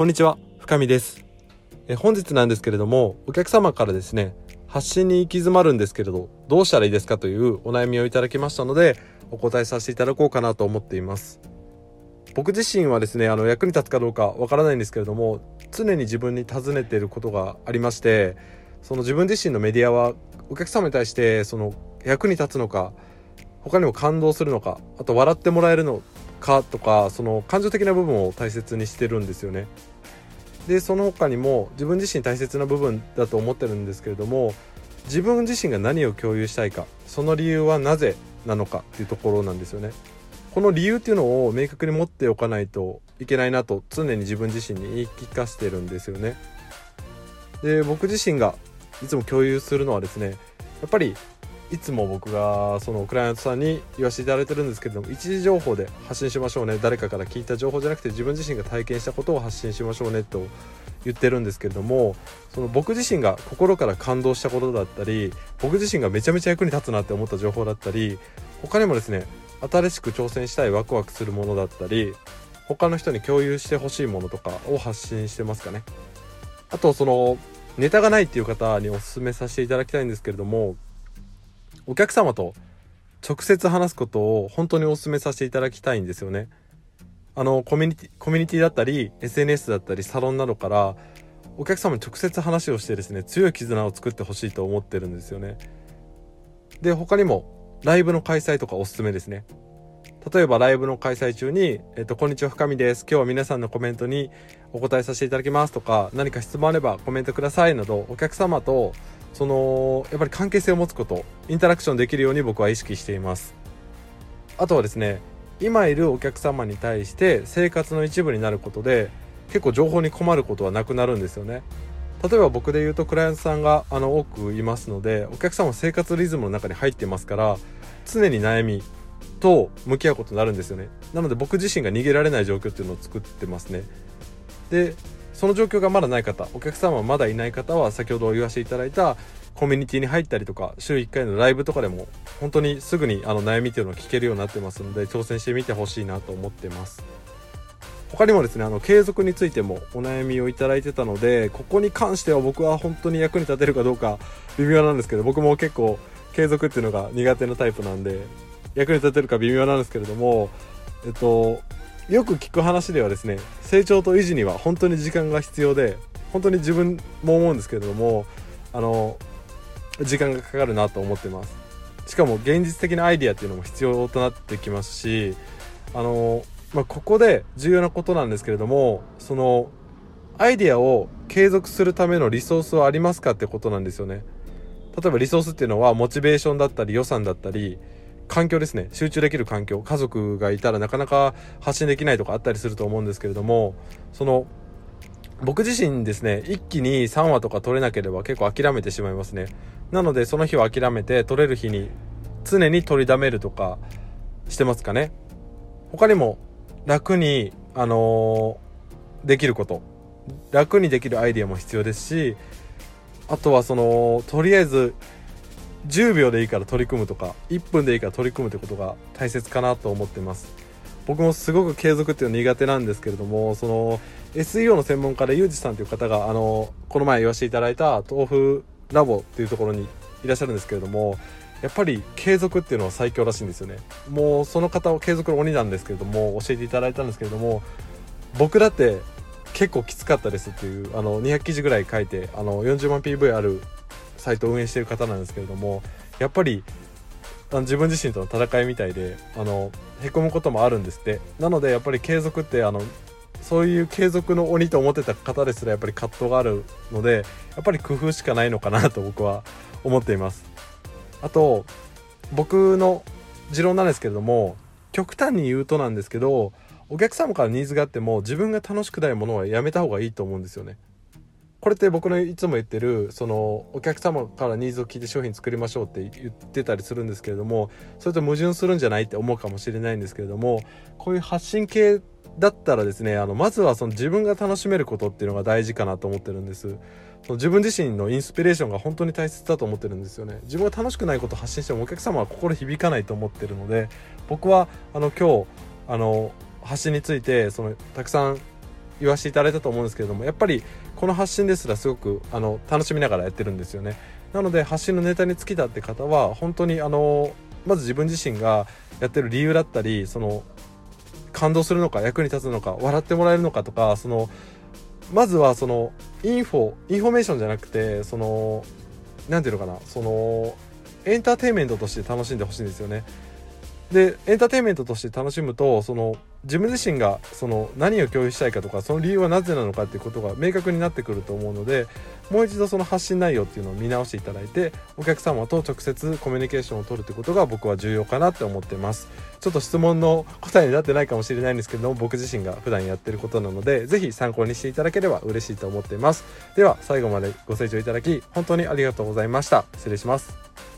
こんにちは深見ですえ本日なんですけれどもお客様からですね発信に行き詰まるんですけれどどうしたらいいですかというお悩みをいただきましたのでお答えさせていただこうかなと思っています僕自身はですねあの役に立つかどうかわからないんですけれども常に自分に尋ねていることがありましてその自分自身のメディアはお客様に対してその役に立つのか他にも感動するのかあと笑ってもらえるのかとかその感情的な部分を大切にしてるんですよね。でその他にも自分自身大切な部分だと思ってるんですけれども自分自身が何を共有したいかその理由はなぜなのかっていうところなんですよね。この理由っていうのを明確に持っておかないといけないなと常に自分自身に言い聞かせてるんですよね。で僕自身がいつも共有するのはですねやっぱりいつも僕がそのクライアントさんに言わせていただいてるんですけども一時情報で発信しましょうね。誰かから聞いた情報じゃなくて自分自身が体験したことを発信しましょうねと言ってるんですけれどもその僕自身が心から感動したことだったり僕自身がめちゃめちゃ役に立つなって思った情報だったり他にもですね新しく挑戦したいワクワクするものだったり他の人に共有してほしいものとかを発信してますかね。あとそのネタがないっていう方にお勧めさせていただきたいんですけれどもお客様と直接話すことを本当にお勧めさせていただきたいんですよね。あのコミュニティコミュニティだったり SNS だったりサロンなどからお客様に直接話をしてですね強い絆を作ってほしいと思ってるんですよね。で他にもライブの開催とかおすすめですね。例えばライブの開催中に、えっと、こんにちは深見です。今日は皆さんのコメントにお答えさせていただきますとか、何か質問あればコメントくださいなど、お客様とそのやっぱり関係性を持つことインタラクションできるように僕は意識していますあとはですね今いるお客様に対して生活の一部になることで結構情報に困ることはなくなるんですよね例えば僕で言うとクライアントさんがあの多くいますのでお客様生活リズムの中に入ってますから常に悩みと向き合うことになるんですよね。なので僕自身が逃げられない状況っていうのを作ってますね。でその状況がまだない方お客様まだいない方は先ほど言わせていただいたコミュニティに入ったりとか週1回のライブとかでも本当にすぐにあの悩みっていうのを聞けるようになってますので挑戦してみてほしいなと思ってます。他にもですねあの継続についてもお悩みをいただいてたのでここに関しては僕は本当に役に立てるかどうか微妙なんですけど僕も結構継続っていうのが苦手なタイプなんで役に立てるか微妙なんですけれどもえっとよく聞く話ではですね成長と維持には本当に時間が必要で本当に自分も思うんですけれどもあの時間がかかるなと思ってます。しかも現実的なアイディアっていうのも必要となってきますしあの、まあ、ここで重要なことなんですけれどもそのアイディアを継続するためのリソースはありますかってことなんですよね。例えばリソースっていうのはモチベーションだったり予算だったり環境ですね。集中できる環境。家族がいたらなかなか発信できないとかあったりすると思うんですけれどもその僕自身ですね一気に3話とか取れなければ結構諦めてしまいますね。なのでその日は諦めて取れる日に常に取りだめるとかしてますかね。他にも楽にあのー、できること。楽にできるアイディアも必要ですしあとはそのとりあえず10秒でいいから取り組むとか1分でいいから取り組むってことが大切かなと思ってます。僕もすごく継続っていうの苦手なんですけれどもその SEO の専門家でユージさんという方があのこの前言わせていただいた豆腐ラボっていうところにいらっしゃるんですけれどもやっぱり継続っていうのは最強らしいんですよね。もうその方は継続の鬼なんですけれども教えていただいたんですけれども僕だって結構きつかったですっていうあの200記事ぐらい書いてあの40万 PV あるサイトを運営してる方なんですけれどもやっぱり自分自身との戦いみたいであのへこむこともあるんですって。なのでやっぱり継続ってあのそういう継続の鬼と思ってた方ですらやっぱり葛藤があるのでやっぱり工夫しかないのかなと僕は思っています。あと僕の持論なんですけれども極端に言うとなんですけどお客様からニーズがあっても自分が楽しくないものはやめた方がいいと思うんですよね。これって僕のいつも言ってるそのお客様からニーズを聞いて商品作りましょうって言ってたりするんですけれどもそれと矛盾するんじゃないって思うかもしれないんですけれどもこういう発信系だったらですねあのまずはその自分が楽しめることっていうのが大事かなと思ってるんです。その自分自身のインスピレーションが本当に大切だと思ってるんですよね。自分が楽しくないことを発信してもお客様は心響かないと思ってるので僕はあの今日あの発信についてそのたくさん言わせていただいたと思うんですけれどもやっぱりこの発信ですらすごくあの楽しみながらやってるんですよね。なので発信のネタに尽きたって方は本当にあのまず自分自身がやってる理由だったりその感動するのか役に立つのか笑ってもらえるのかとかそのまずはそのインフォインフォメーションじゃなくてその何て言うのかなそのエンターテインメントとして楽しんでほしいんですよね。でエンターテインメントとして楽しむとその自分自身がその何を共有したいかとかその理由はなぜなのかっていうことが明確になってくると思うのでもう一度その発信内容っていうのを見直していただいてお客様と直接コミュニケーションを取るってことが僕は重要かなって思ってます。ちょっと質問の答えになってないかもしれないんですけども僕自身が普段やってることなので是非参考にしていただければ嬉しいと思っています。では最後までご清聴いただき本当にありがとうございました。失礼します。